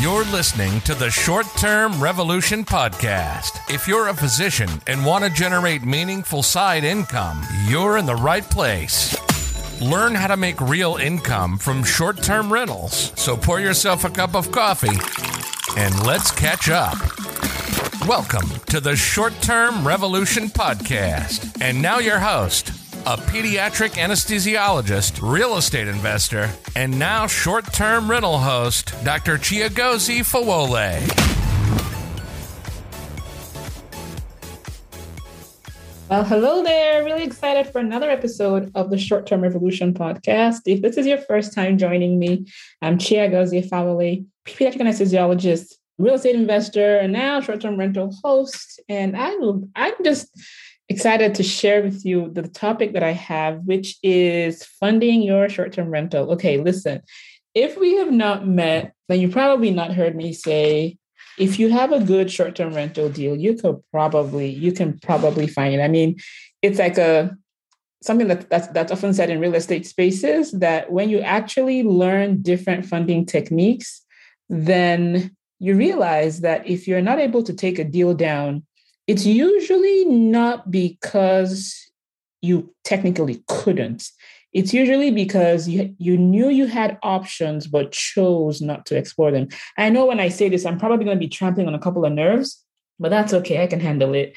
You're listening to the Short Term Revolution Podcast. If you're a physician and want to generate meaningful side income, you're in the right place. Learn how to make real income from short term rentals. So pour yourself a cup of coffee and let's catch up. Welcome to the Short Term Revolution Podcast. And now, your host, a pediatric anesthesiologist, real estate investor, and now short term rental host, Dr. Chiagozi Fawole. Well, hello there. Really excited for another episode of the Short Term Revolution podcast. If this is your first time joining me, I'm Chiagozi Fawole, pediatric anesthesiologist, real estate investor, and now short term rental host. And I, I'm just excited to share with you the topic that I have, which is funding your short term rental. Okay, listen, if we have not met, then you probably not heard me say, if you have a good short term rental deal, you could probably, you can probably find it. I mean, it's like a, something that that's, that's often said in real estate spaces that when you actually learn different funding techniques, then you realize that if you're not able to take a deal down it's usually not because you technically couldn't. It's usually because you, you knew you had options but chose not to explore them. I know when I say this, I'm probably going to be trampling on a couple of nerves, but that's okay. I can handle it.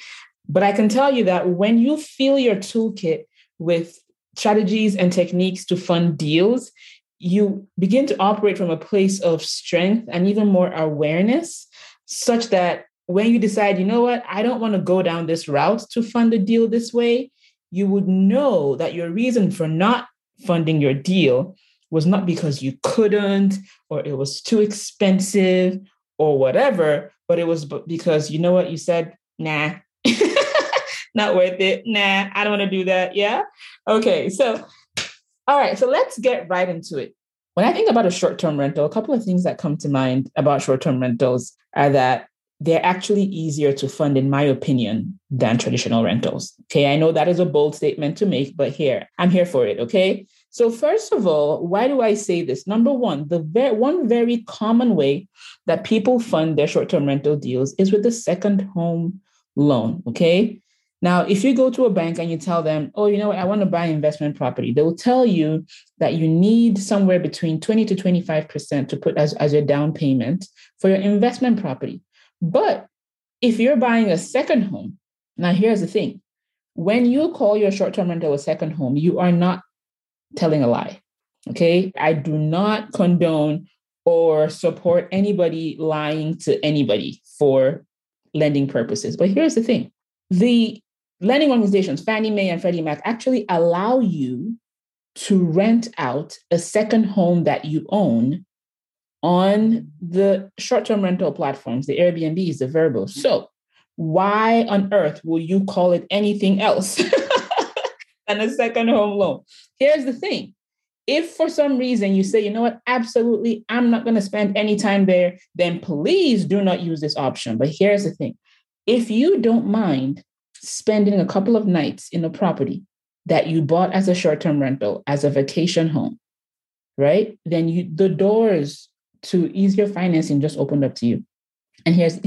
But I can tell you that when you fill your toolkit with strategies and techniques to fund deals, you begin to operate from a place of strength and even more awareness, such that when you decide, you know what, I don't want to go down this route to fund a deal this way, you would know that your reason for not funding your deal was not because you couldn't or it was too expensive or whatever, but it was because you know what, you said, nah, not worth it. Nah, I don't want to do that. Yeah. Okay. So, all right. So let's get right into it. When I think about a short term rental, a couple of things that come to mind about short term rentals are that they're actually easier to fund, in my opinion, than traditional rentals. Okay, I know that is a bold statement to make, but here, I'm here for it. Okay. So, first of all, why do I say this? Number one, the very, one very common way that people fund their short term rental deals is with the second home loan. Okay. Now, if you go to a bank and you tell them, oh, you know what, I want to buy investment property, they will tell you that you need somewhere between 20 to 25% to put as, as your down payment for your investment property. But if you're buying a second home, now here's the thing when you call your short term rental a second home, you are not telling a lie. Okay. I do not condone or support anybody lying to anybody for lending purposes. But here's the thing the lending organizations, Fannie Mae and Freddie Mac, actually allow you to rent out a second home that you own on the short-term rental platforms, the Airbnbs, the Vrbo. So why on earth will you call it anything else than a second home loan? Here's the thing. If for some reason you say, you know what, absolutely, I'm not going to spend any time there, then please do not use this option. But here's the thing if you don't mind spending a couple of nights in a property that you bought as a short term rental, as a vacation home, right? Then you, the doors to easier financing just opened up to you. And here's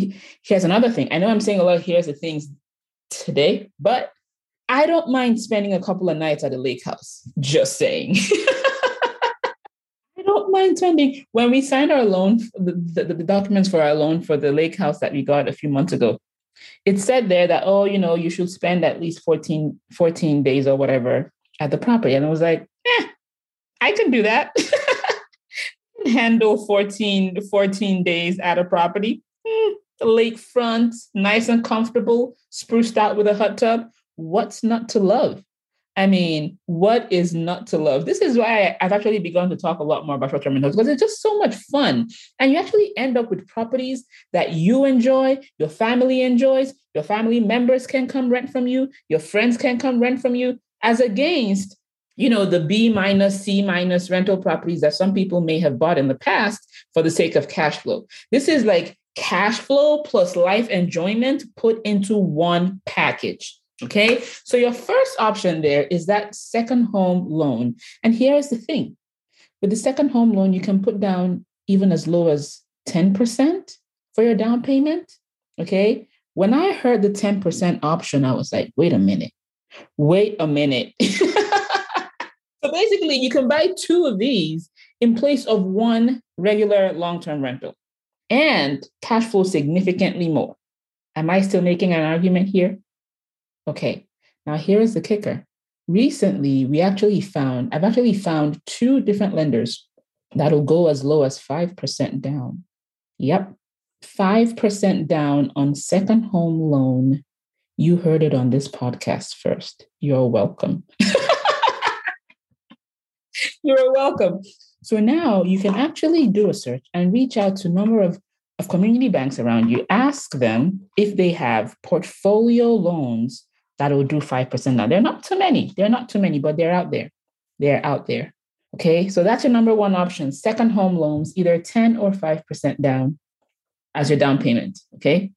here's another thing. I know I'm saying a lot of here's the things today, but I don't mind spending a couple of nights at a lake house. Just saying. I don't mind spending. When we signed our loan, the, the, the documents for our loan for the lake house that we got a few months ago, it said there that, oh, you know, you should spend at least 14, 14 days or whatever at the property. And I was like, eh, I can do that. handle 14, 14 days at a property. Mm, lakefront, nice and comfortable, spruced out with a hot tub. What's not to love? I mean, what is not to love? This is why I've actually begun to talk a lot more about short-term rentals because it's just so much fun. And you actually end up with properties that you enjoy, your family enjoys, your family members can come rent from you, your friends can come rent from you, as against you know, the B minus, C minus rental properties that some people may have bought in the past for the sake of cash flow. This is like cash flow plus life enjoyment put into one package. Okay. So your first option there is that second home loan. And here's the thing with the second home loan, you can put down even as low as 10% for your down payment. Okay. When I heard the 10% option, I was like, wait a minute, wait a minute. so basically, you can buy two of these in place of one regular long term rental and cash flow significantly more. Am I still making an argument here? Okay, now here is the kicker. Recently, we actually found, I've actually found two different lenders that'll go as low as 5% down. Yep, 5% down on second home loan. You heard it on this podcast first. You're welcome. You're welcome. So now you can actually do a search and reach out to a number of, of community banks around you. Ask them if they have portfolio loans that will do 5% now. They're not too many. They're not too many, but they're out there. They're out there. Okay. So that's your number one option. Second home loans, either 10 or 5% down as your down payment. Okay.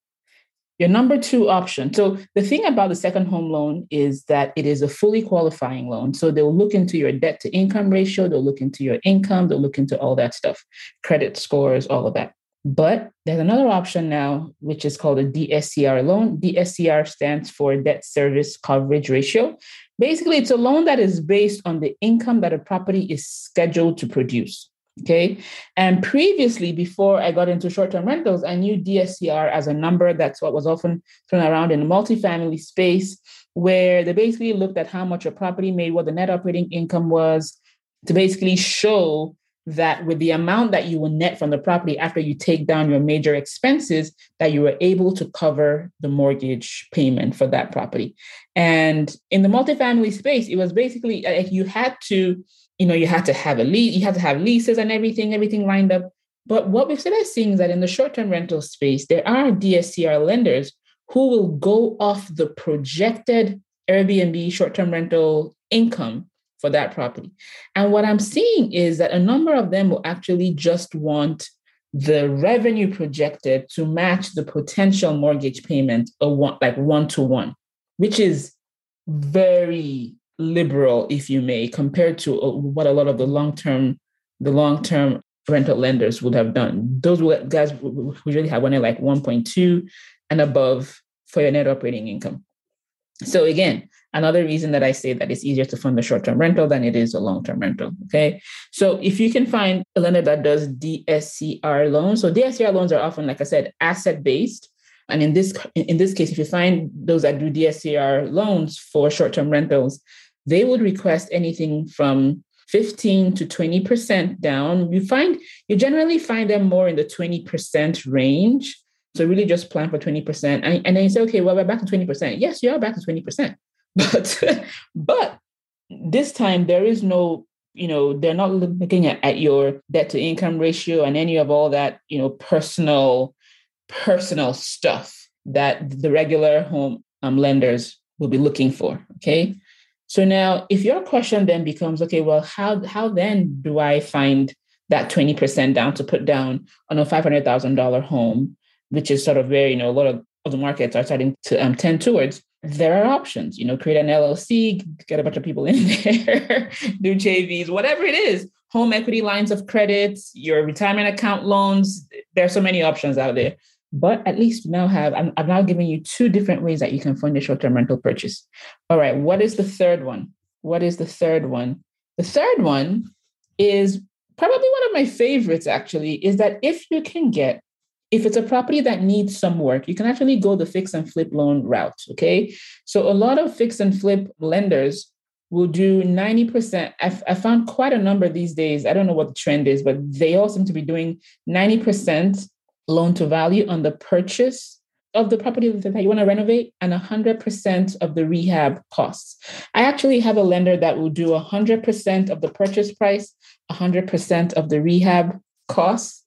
Your number two option. So the thing about the second home loan is that it is a fully qualifying loan. So they'll look into your debt to income ratio, they'll look into your income, they'll look into all that stuff, credit scores, all of that. But there's another option now, which is called a DSCR loan. DSCR stands for debt service coverage ratio. Basically, it's a loan that is based on the income that a property is scheduled to produce. Okay. And previously, before I got into short term rentals, I knew DSCR as a number. That's what was often thrown around in the multifamily space, where they basically looked at how much a property made, what the net operating income was, to basically show that with the amount that you will net from the property after you take down your major expenses that you were able to cover the mortgage payment for that property and in the multifamily space it was basically like you had to you know, you had to have a lease, you had to have leases and everything, everything lined up. But what we've started seeing is that in the short-term rental space, there are DSCR lenders who will go off the projected Airbnb short-term rental income for that property. And what I'm seeing is that a number of them will actually just want the revenue projected to match the potential mortgage payment, a one, like one to one, which is very liberal, if you may, compared to uh, what a lot of the long term the long term rental lenders would have done. Those guys usually have one at like 1.2 and above for your net operating income. So again, another reason that I say that it's easier to fund a short-term rental than it is a long-term rental. Okay. So if you can find a lender that does DSCR loans, so DSCR loans are often, like I said, asset-based. And in this in this case, if you find those that do DSCR loans for short-term rentals, they would request anything from 15 to 20% down. You find you generally find them more in the 20% range. So really just plan for 20%. And, and then you say, okay, well, we're back to 20%. Yes, you are back to 20%. But but this time there is no, you know, they're not looking at, at your debt to income ratio and any of all that, you know, personal, personal stuff that the regular home um, lenders will be looking for. Okay. So now if your question then becomes, okay, well, how how then do I find that 20% down to put down on a $500,000 home, which is sort of where, you know, a lot of, of the markets are starting to um, tend towards. There are options, you know, create an LLC, get a bunch of people in there, do JVs, whatever it is, home equity lines of credit, your retirement account loans. There are so many options out there. But at least now have, I'm, I've now given you two different ways that you can fund a short term rental purchase. All right, what is the third one? What is the third one? The third one is probably one of my favorites, actually, is that if you can get, if it's a property that needs some work, you can actually go the fix and flip loan route. Okay. So a lot of fix and flip lenders will do 90%. I've, I found quite a number these days. I don't know what the trend is, but they all seem to be doing 90% loan to value on the purchase of the property that you want to renovate and 100% of the rehab costs. I actually have a lender that will do 100% of the purchase price, 100% of the rehab costs.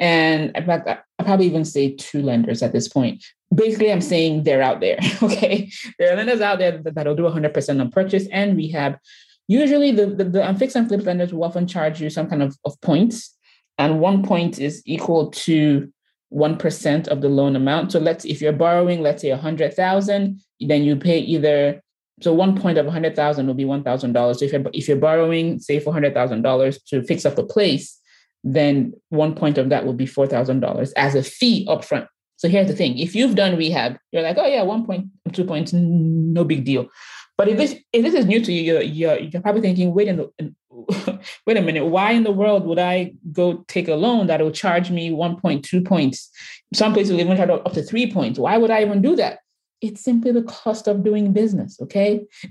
And in fact, I probably even say two lenders at this point. Basically, I'm saying they're out there. Okay. There are lenders out there that'll do 100% on purchase and rehab. Usually, the, the, the fix and flip lenders will often charge you some kind of, of points. And one point is equal to 1% of the loan amount. So let's, if you're borrowing, let's say a 100,000, then you pay either, so one point of a 100,000 will be $1,000. So if you're, if you're borrowing, say $400,000 to fix up a place, then one point of that will be $4,000 as a fee upfront. So here's the thing if you've done rehab, you're like, oh, yeah, one point, two points, no big deal. But if this if this is new to you, you're you're, you're probably thinking, wait the, wait a minute, why in the world would I go take a loan that will charge me 1.2 points? Some places will even charge up to three points. Why would I even do that? It's simply the cost of doing business. Okay,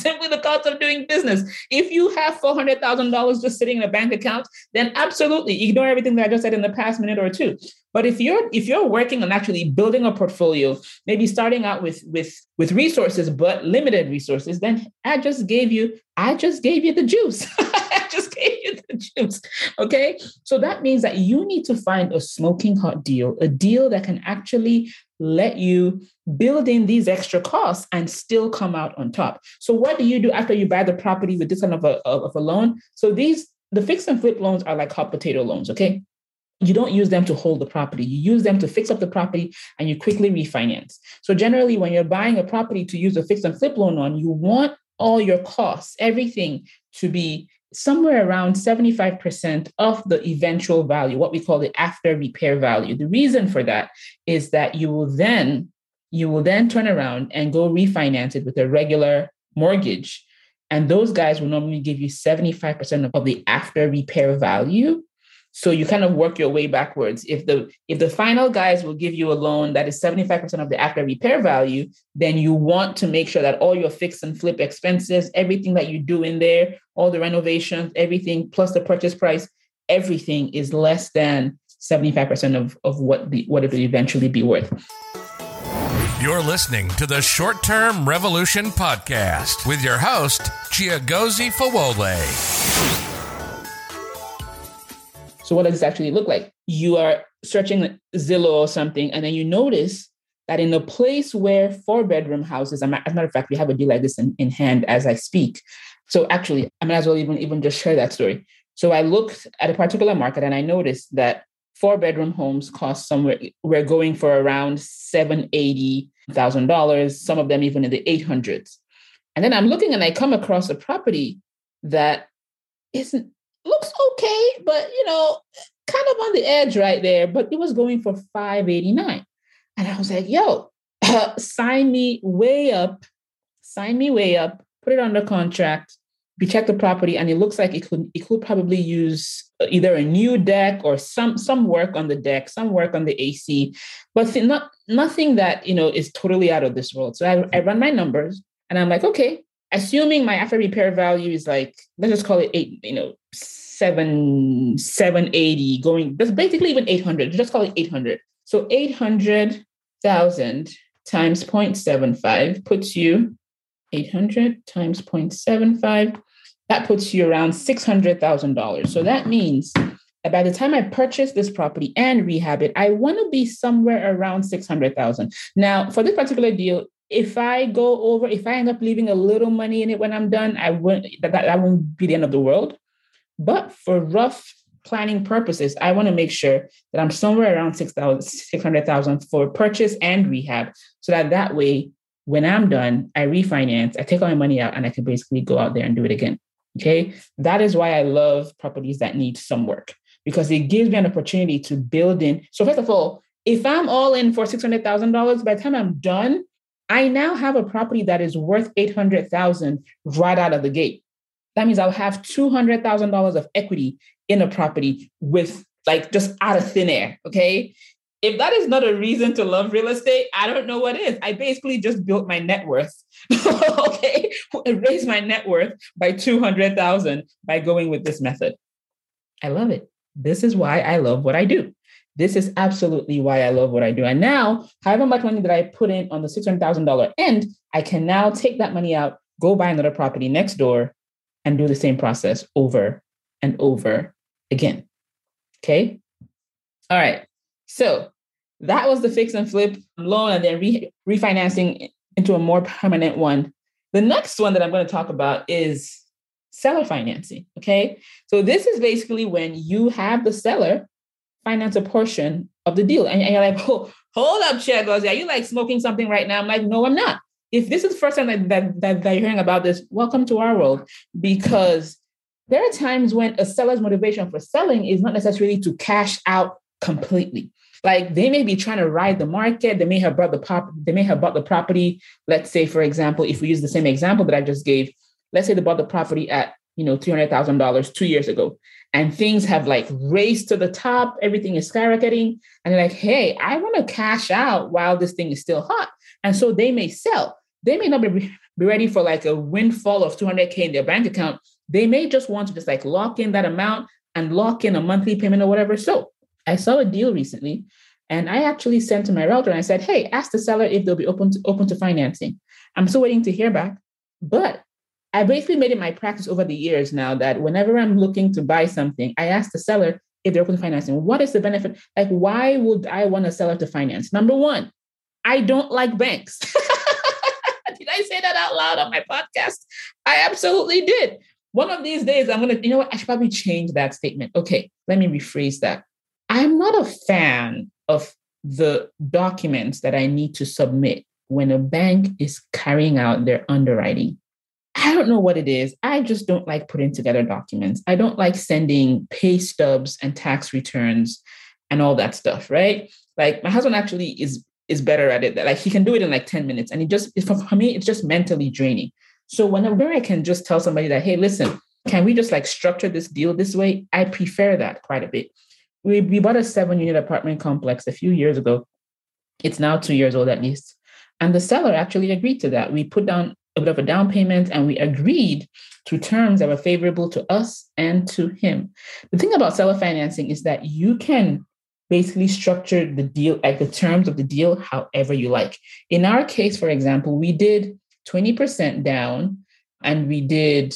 simply the cost of doing business. If you have four hundred thousand dollars just sitting in a bank account, then absolutely ignore everything that I just said in the past minute or two. But if you're if you're working on actually building a portfolio, maybe starting out with with with resources but limited resources, then I just gave you I just gave you the juice. I just gave you the juice. Okay, so that means that you need to find a smoking hot deal, a deal that can actually let you build in these extra costs and still come out on top. So what do you do after you buy the property with this kind of a, of a loan? So these the fix and flip loans are like hot potato loans, okay? You don't use them to hold the property. You use them to fix up the property and you quickly refinance. So generally when you're buying a property to use a fix and flip loan on, you want all your costs, everything to be somewhere around 75% of the eventual value, what we call the after repair value. The reason for that is that you will then you will then turn around and go refinance it with a regular mortgage. And those guys will normally give you 75% of the after repair value so you kind of work your way backwards. If the if the final guys will give you a loan that is 75% of the after repair value, then you want to make sure that all your fix and flip expenses, everything that you do in there, all the renovations, everything plus the purchase price, everything is less than 75% of, of what the what it will eventually be worth. You're listening to the Short Term Revolution Podcast with your host, Chiagozi Fawole. So what does this actually look like? You are searching Zillow or something, and then you notice that in a place where four bedroom houses, as a matter of fact, we have a deal like this in, in hand as I speak. So actually, I might as well even, even just share that story. So I looked at a particular market and I noticed that four bedroom homes cost somewhere, we're going for around $780,000, some of them even in the 800s. And then I'm looking and I come across a property that isn't looks okay, but you know, kind of on the edge right there. But it was going for 589. And I was like, yo, uh, sign me way up, sign me way up, put it under contract. We check the property, and it looks like it could it could probably use either a new deck or some some work on the deck, some work on the AC, but th- not nothing that you know is totally out of this world. So I, I run my numbers, and I'm like, okay, assuming my after repair value is like let's just call it eight, you know, seven, 780 going, that's basically even 800, just call it 800. So 800,000 times 0.75 puts you 800 times 0.75. That puts you around $600,000. So that means that by the time I purchase this property and rehab it, I want to be somewhere around 600,000. Now, for this particular deal, if I go over, if I end up leaving a little money in it when I'm done, I won't that, that, that won't be the end of the world. But for rough planning purposes, I want to make sure that I'm somewhere around 600,000 for purchase and rehab so that that way, when I'm done, I refinance, I take all my money out, and I can basically go out there and do it again. Okay. That is why I love properties that need some work because it gives me an opportunity to build in. So, first of all, if I'm all in for $600,000, by the time I'm done, I now have a property that is worth 800,000 right out of the gate that means I'll have $200,000 of equity in a property with like just out of thin air. Okay. If that is not a reason to love real estate, I don't know what is. I basically just built my net worth. okay. Raised my net worth by 200,000 by going with this method. I love it. This is why I love what I do. This is absolutely why I love what I do. And now, however much money that I put in on the $600,000 end, I can now take that money out, go buy another property next door, and do the same process over and over again. Okay. All right. So that was the fix and flip loan and then re- refinancing into a more permanent one. The next one that I'm going to talk about is seller financing. Okay. So this is basically when you have the seller finance a portion of the deal. And, you're like, oh, hold up, Chad are you like smoking something right now? I'm like, no, I'm not if this is the first time that, that, that, that, you're hearing about this, welcome to our world because there are times when a seller's motivation for selling is not necessarily to cash out completely. Like they may be trying to ride the market. They may have bought the pop. They may have bought the property. Let's say, for example, if we use the same example that I just gave, let's say they bought the property at you know three hundred thousand dollars two years ago, and things have like raced to the top. Everything is skyrocketing, and they're like, "Hey, I want to cash out while this thing is still hot," and so they may sell. They may not be, be ready for like a windfall of two hundred k in their bank account. They may just want to just like lock in that amount and lock in a monthly payment or whatever. So I saw a deal recently and I actually sent to my realtor and I said, hey, ask the seller if they'll be open to, open to financing. I'm still waiting to hear back. But I basically made it my practice over the years now that whenever I'm looking to buy something, I ask the seller if they're open to financing. What is the benefit? Like, why would I want a seller to finance? Number one, I don't like banks. did I say that out loud on my podcast? I absolutely did. One of these days, I'm going to, you know what? I should probably change that statement. Okay, let me rephrase that. I'm not a fan of the documents that I need to submit when a bank is carrying out their underwriting. I don't know what it is. I just don't like putting together documents. I don't like sending pay stubs and tax returns and all that stuff, right? Like my husband actually is is better at it. Like he can do it in like 10 minutes. And it just for me, it's just mentally draining. So whenever I can just tell somebody that, hey, listen, can we just like structure this deal this way? I prefer that quite a bit we, we bought a seven unit apartment complex a few years ago. It's now two years old at least. And the seller actually agreed to that. We put down a bit of a down payment and we agreed to terms that were favorable to us and to him. The thing about seller financing is that you can basically structure the deal, like the terms of the deal, however you like. In our case, for example, we did 20% down and we did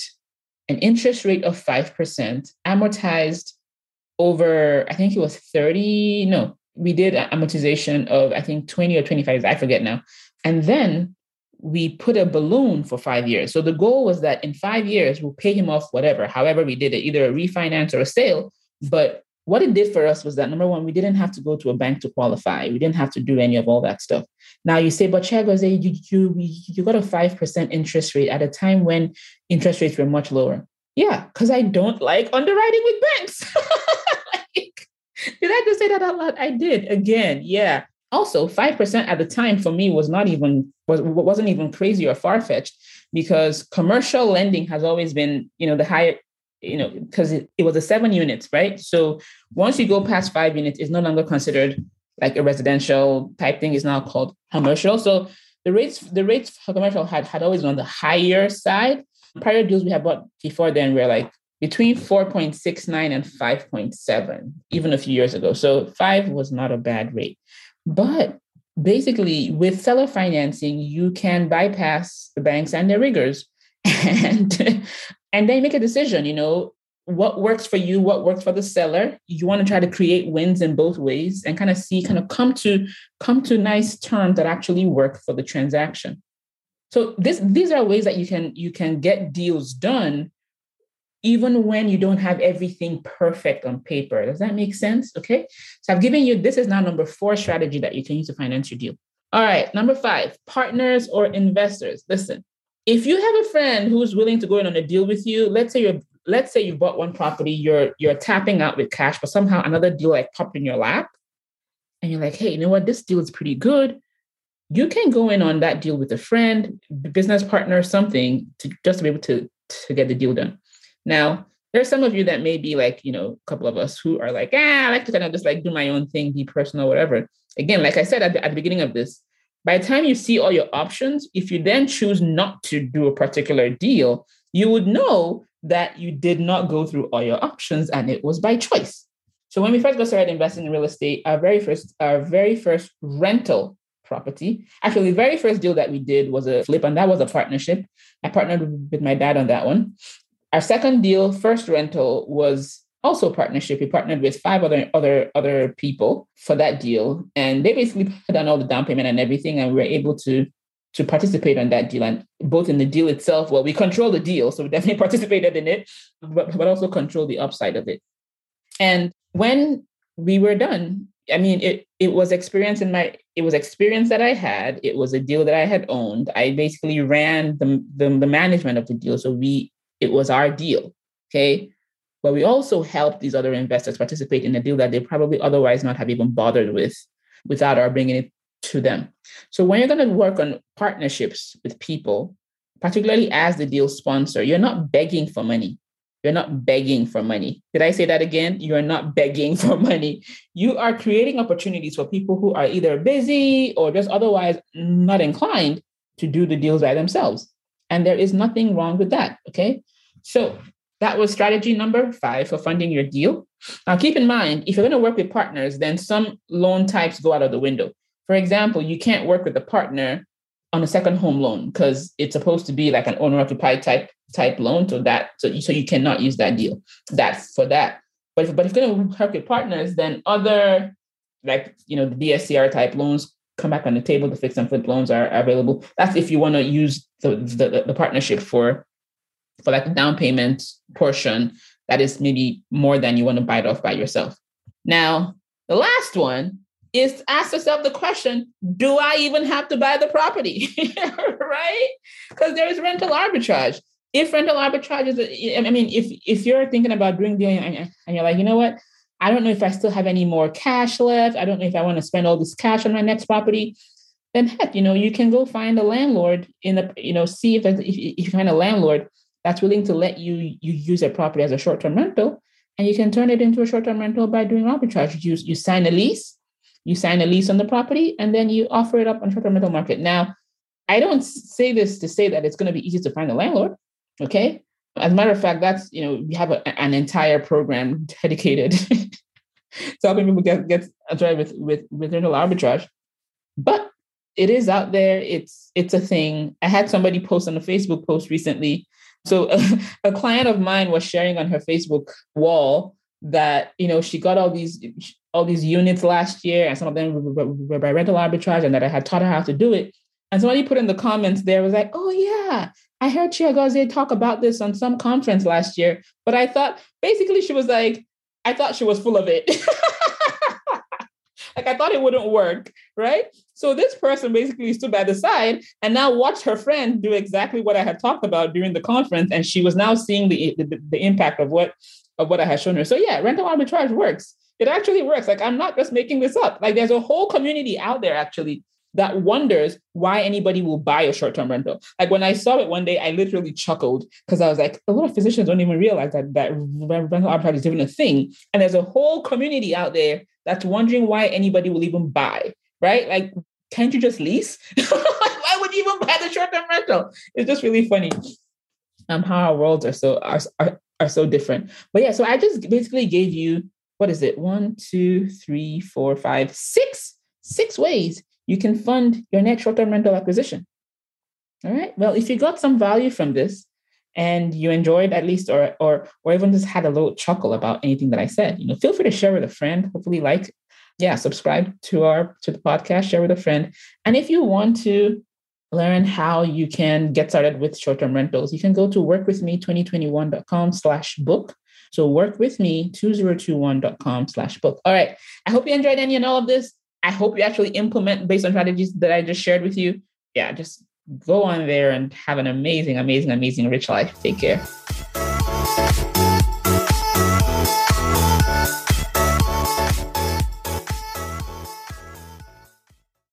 an interest rate of 5%, amortized over, I think it was 30, no, we did amortization of, I think 20 or 25, I forget now. And then we put a balloon for five years. So the goal was that in five years, we'll pay him off whatever, however we did it, either a refinance or a sale. But what it did for us was that number one, we didn't have to go to a bank to qualify. We didn't have to do any of all that stuff. Now you say, but Chiagozie, you, you, you got a 5% interest rate at a time when interest rates were much lower. Yeah, because I don't like underwriting with banks. like, did I just say that out loud? I did again. Yeah. Also, 5% at the time for me was not even was wasn't even crazy or far-fetched because commercial lending has always been, you know, the higher, you know, because it, it was a seven units, right? So once you go past five units, it's no longer considered like a residential type thing, It's now called commercial. So the rates, the rates for commercial had had always been on the higher side prior deals we had bought before then were like between 4.69 and 5.7, even a few years ago. So five was not a bad rate. But basically, with seller financing, you can bypass the banks and their rigors and and then make a decision, you know, what works for you, what works for the seller. You want to try to create wins in both ways and kind of see, kind of come to come to nice terms that actually work for the transaction. So this these are ways that you can you can get deals done even when you don't have everything perfect on paper. Does that make sense? Okay. So I've given you this is now number four strategy that you can use to finance your deal. All right. Number five, partners or investors. Listen, if you have a friend who's willing to go in on a deal with you, let's say you're let's say you bought one property, you're you're tapping out with cash, but somehow another deal like popped in your lap, and you're like, hey, you know what? This deal is pretty good you can go in on that deal with a friend, business partner, something to just to be able to, to get the deal done. Now, there's some of you that may be like, you know, a couple of us who are like, ah, I like to kind of just like do my own thing, be personal, whatever. Again, like I said at the, at the beginning of this, by the time you see all your options, if you then choose not to do a particular deal, you would know that you did not go through all your options and it was by choice. So when we first got started investing in real estate, our very first, our very first rental property. Actually, the very first deal that we did was a flip, and that was a partnership. I partnered with my dad on that one. Our second deal, first rental, was also a partnership. We partnered with five other other other people for that deal, and they basically put on all the down payment and everything, and we were able to to participate on that deal. And both in the deal itself, well, we control the deal, so we definitely participated in it, but, but also control the upside of it. And when we were done, I mean, it it was experience in my it was experience that I had. It was a deal that I had owned. I basically ran the, the, the management of the deal. So we it was our deal. Okay. But we also help these other investors participate in a deal that they probably otherwise not have even bothered with without our bringing it to them. So when you're going to work on partnerships with people, particularly as the deal sponsor, you're not begging for money. You're not begging for money. Did I say that again? You're not begging for money. You are creating opportunities for people who are either busy or just otherwise not inclined to do the deals by themselves. And there is nothing wrong with that. Okay. So that was strategy number five for funding your deal. Now, keep in mind, if you're going to work with partners, then some loan types go out of the window. For example, you can't work with a partner on a second home loan because it's supposed to be like an owner occupied type type loan. So that so you, so you cannot use that deal. That's for that. But if, but if you're going to work with partners, then other like you know the DSCR type loans come back on the table. The fix and flip loans are available. That's if you want to use the, the, the partnership for for like a down payment portion that is maybe more than you want to bite off by yourself. Now, the last one is ask yourself the question do I even have to buy the property? right? Because there is rental arbitrage. If rental arbitrage is, I mean, if if you're thinking about doing the and you're like, you know what, I don't know if I still have any more cash left. I don't know if I want to spend all this cash on my next property. Then heck, you know, you can go find a landlord in the, you know, see if, if you find a landlord that's willing to let you you use a property as a short-term rental and you can turn it into a short-term rental by doing arbitrage. You, you sign a lease you sign a lease on the property and then you offer it up on short-term rental market. Now i don't say this to say that it's going to be easy to find a landlord okay? As a matter of fact that's you know we have a, an entire program dedicated to helping people get get started with with with rental arbitrage. But it is out there. It's it's a thing. I had somebody post on a facebook post recently so a, a client of mine was sharing on her Facebook wall that you know she got all these all these units last year, and some of them were by rental arbitrage, and that I had taught her how to do it. And somebody put in the comments there was like, "Oh yeah, I heard Chiagozie talk about this on some conference last year." But I thought basically she was like, I thought she was full of it. like I thought it wouldn't work, right? So this person basically stood by the side and now watched her friend do exactly what I had talked about during the conference, and she was now seeing the the, the impact of what of what I had shown her. So yeah, rental arbitrage works. It actually works. Like I'm not just making this up. Like there's a whole community out there actually that wonders why anybody will buy a short-term rental. Like when I saw it one day, I literally chuckled because I was like, a lot of physicians don't even realize that that rental arbitrage is even a thing. And there's a whole community out there that's wondering why anybody will even buy, right? Like, can't you just lease? why would you even buy the short-term rental? It's just really funny. Um, how our worlds are so are, are, are so different. But yeah, so I just basically gave you what is it? One, two, three, four, five, six, six ways you can fund your next short-term rental acquisition. All right. Well, if you got some value from this, and you enjoyed at least or or or even just had a little chuckle about anything that I said, you know, feel free to share with a friend. Hopefully, like, yeah, subscribe to our to the podcast, share with a friend. And if you want to learn how you can get started with short-term rentals, you can go to workwithme2021.com slash book. So workwithme2021.com slash book. All right. I hope you enjoyed any and all of this. I hope you actually implement based on strategies that I just shared with you. Yeah, just go on there and have an amazing, amazing, amazing rich life. Take care.